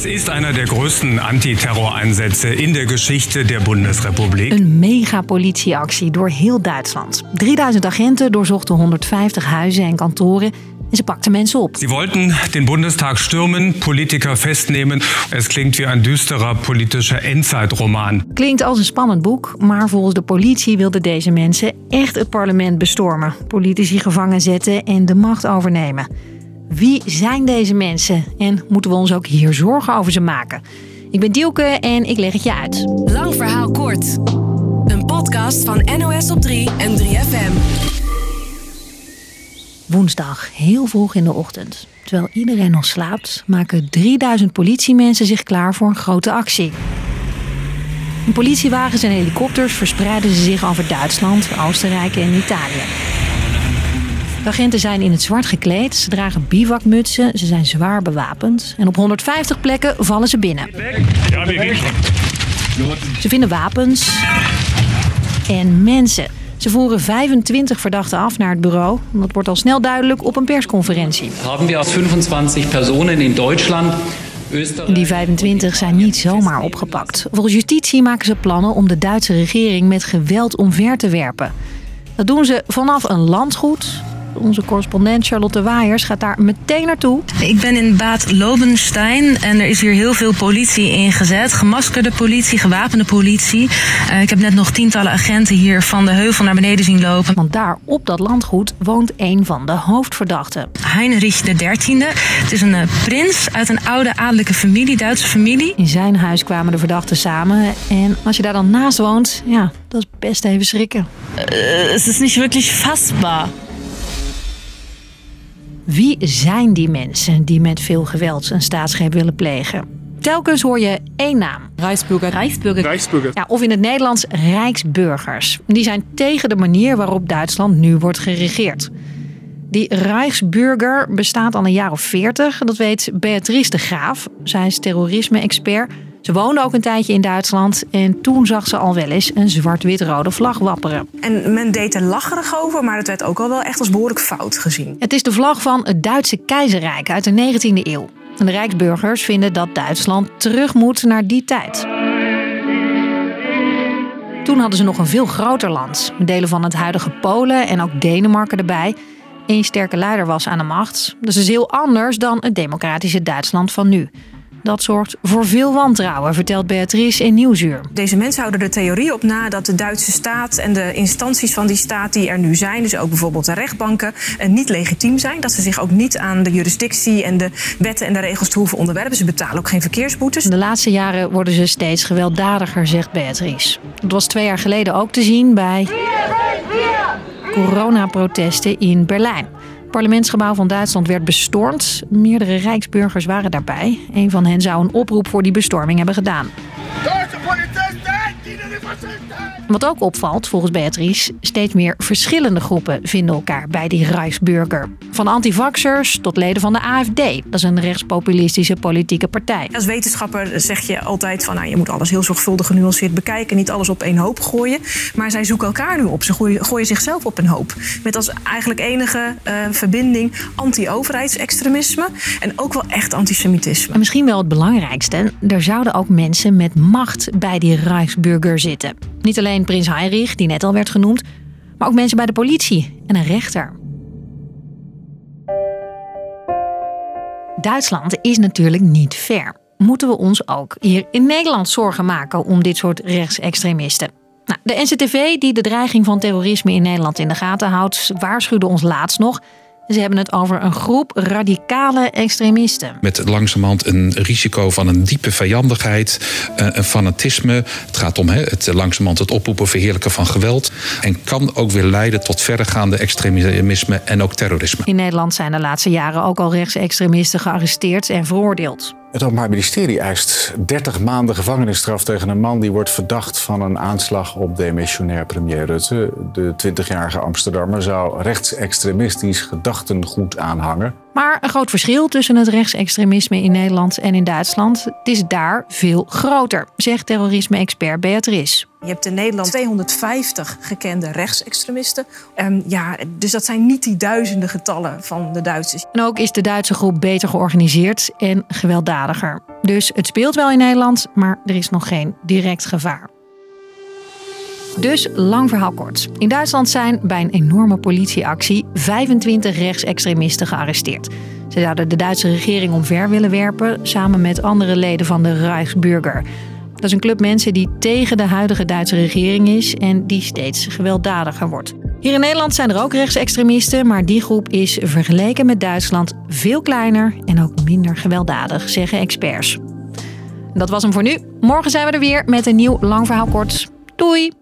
Es ist einer der größten Antiterroreinsätze in der Geschichte der Bundesrepublik. Een mega-politieactie door heel Duitsland. 3000 agenten doorzochten 150 huizen en kantoren en ze pakten mensen op. Sie wollten den Bundestag stürmen, Politiker festnehmen. Es klingt wie ein düsterer politischer Endzeitroman. Klinkt als een spannend boek, maar volgens de politie wilden deze mensen echt het parlement bestormen, politici gevangen zetten en de macht overnemen. Wie zijn deze mensen en moeten we ons ook hier zorgen over ze maken? Ik ben Dielke en ik leg het je uit. Lang verhaal kort. Een podcast van NOS op 3 en 3FM. Woensdag, heel vroeg in de ochtend. Terwijl iedereen nog slaapt, maken 3000 politiemensen zich klaar voor een grote actie. In politiewagens en helikopters verspreiden ze zich over Duitsland, Oostenrijk en Italië. De agenten zijn in het zwart gekleed, ze dragen bivakmutsen, ze zijn zwaar bewapend. En op 150 plekken vallen ze binnen. Ze vinden wapens en mensen. Ze voeren 25 verdachten af naar het bureau. Dat wordt al snel duidelijk op een persconferentie. haben wir aus 25 Personen in Österreich. Die 25 zijn niet zomaar opgepakt. Volgens justitie maken ze plannen om de Duitse regering met geweld omver te werpen. Dat doen ze vanaf een landgoed. Onze correspondent Charlotte Waaiers gaat daar meteen naartoe. Ik ben in Bad Lobenstein en er is hier heel veel politie ingezet. Gemaskerde politie, gewapende politie. Eh, ik heb net nog tientallen agenten hier van de heuvel naar beneden zien lopen. Want daar op dat landgoed woont een van de hoofdverdachten. Heinrich XIII. Het is een eh, prins uit een oude adellijke familie, Duitse familie. In zijn huis kwamen de verdachten samen. En als je daar dan naast woont, ja, dat is best even schrikken. Eh, het is niet wirklich fassbar. Wie zijn die mensen die met veel geweld een staatsgreep willen plegen? Telkens hoor je één naam. Rijksburger. Rijksburger. Ja, of in het Nederlands Rijksburgers. Die zijn tegen de manier waarop Duitsland nu wordt geregeerd. Die Rijksburger bestaat al een jaar of veertig. Dat weet Beatrice de Graaf. Zij is terrorisme-expert. Ze woonde ook een tijdje in Duitsland. En toen zag ze al wel eens een zwart-wit-rode vlag wapperen. En men deed er lacherig over, maar het werd ook al wel echt als behoorlijk fout gezien. Het is de vlag van het Duitse keizerrijk uit de 19e eeuw. En de Rijksburgers vinden dat Duitsland terug moet naar die tijd. Toen hadden ze nog een veel groter land. met Delen van het huidige Polen en ook Denemarken erbij. Eén sterke leider was aan de macht. Dus is heel anders dan het democratische Duitsland van nu. Dat zorgt voor veel wantrouwen, vertelt Beatrice in Nieuwsuur. Deze mensen houden de theorie op na dat de Duitse staat en de instanties van die staat die er nu zijn, dus ook bijvoorbeeld de rechtbanken, eh, niet legitiem zijn. Dat ze zich ook niet aan de jurisdictie en de wetten en de regels te hoeven onderwerpen. Ze betalen ook geen verkeersboetes. De laatste jaren worden ze steeds gewelddadiger, zegt Beatrice. Dat was twee jaar geleden ook te zien bij coronaprotesten in Berlijn. Het parlementsgebouw van Duitsland werd bestormd. Meerdere Rijksburgers waren daarbij. Een van hen zou een oproep voor die bestorming hebben gedaan. Wat ook opvalt, volgens Beatrice, steeds meer verschillende groepen vinden elkaar bij die Rijksburger. Van antivaxers tot leden van de AFD. Dat is een rechtspopulistische politieke partij. Als wetenschapper zeg je altijd van nou, je moet alles heel zorgvuldig genuanceerd bekijken, niet alles op één hoop gooien. Maar zij zoeken elkaar nu op. Ze gooien, gooien zichzelf op een hoop. Met als eigenlijk enige eh, verbinding anti-overheidsextremisme en ook wel echt antisemitisme. En misschien wel het belangrijkste, er zouden ook mensen met macht bij die Rijksburger zitten. Niet alleen prins Heinrich, die net al werd genoemd, maar ook mensen bij de politie en een rechter. Duitsland is natuurlijk niet ver. Moeten we ons ook hier in Nederland zorgen maken om dit soort rechtsextremisten? Nou, de NCTV, die de dreiging van terrorisme in Nederland in de gaten houdt, waarschuwde ons laatst nog. Ze hebben het over een groep radicale extremisten. Met langzamerhand een risico van een diepe vijandigheid, eh, een fanatisme. Het gaat om het langzamerhand het oproepen, verheerlijken van geweld. En kan ook weer leiden tot verregaande extremisme en ook terrorisme. In Nederland zijn de laatste jaren ook al rechtsextremisten gearresteerd en veroordeeld. Het Openbaar Ministerie eist 30 maanden gevangenisstraf tegen een man die wordt verdacht van een aanslag op demissionair premier Rutte. De 20-jarige Amsterdammer zou rechtsextremistisch gedachtengoed aanhangen. Maar een groot verschil tussen het rechtsextremisme in Nederland en in Duitsland. Het is daar veel groter, zegt terrorisme-expert Beatrice. Je hebt in Nederland 250 gekende rechtsextremisten. Um, ja, dus dat zijn niet die duizenden getallen van de Duitsers. En ook is de Duitse groep beter georganiseerd en gewelddadiger. Dus het speelt wel in Nederland, maar er is nog geen direct gevaar. Dus lang verhaal kort. In Duitsland zijn bij een enorme politieactie 25 rechtsextremisten gearresteerd. Ze zouden de Duitse regering omver willen werpen samen met andere leden van de Reichsbürger. Dat is een club mensen die tegen de huidige Duitse regering is en die steeds gewelddadiger wordt. Hier in Nederland zijn er ook rechtsextremisten, maar die groep is vergeleken met Duitsland veel kleiner en ook minder gewelddadig, zeggen experts. Dat was hem voor nu. Morgen zijn we er weer met een nieuw lang verhaal kort. Doei!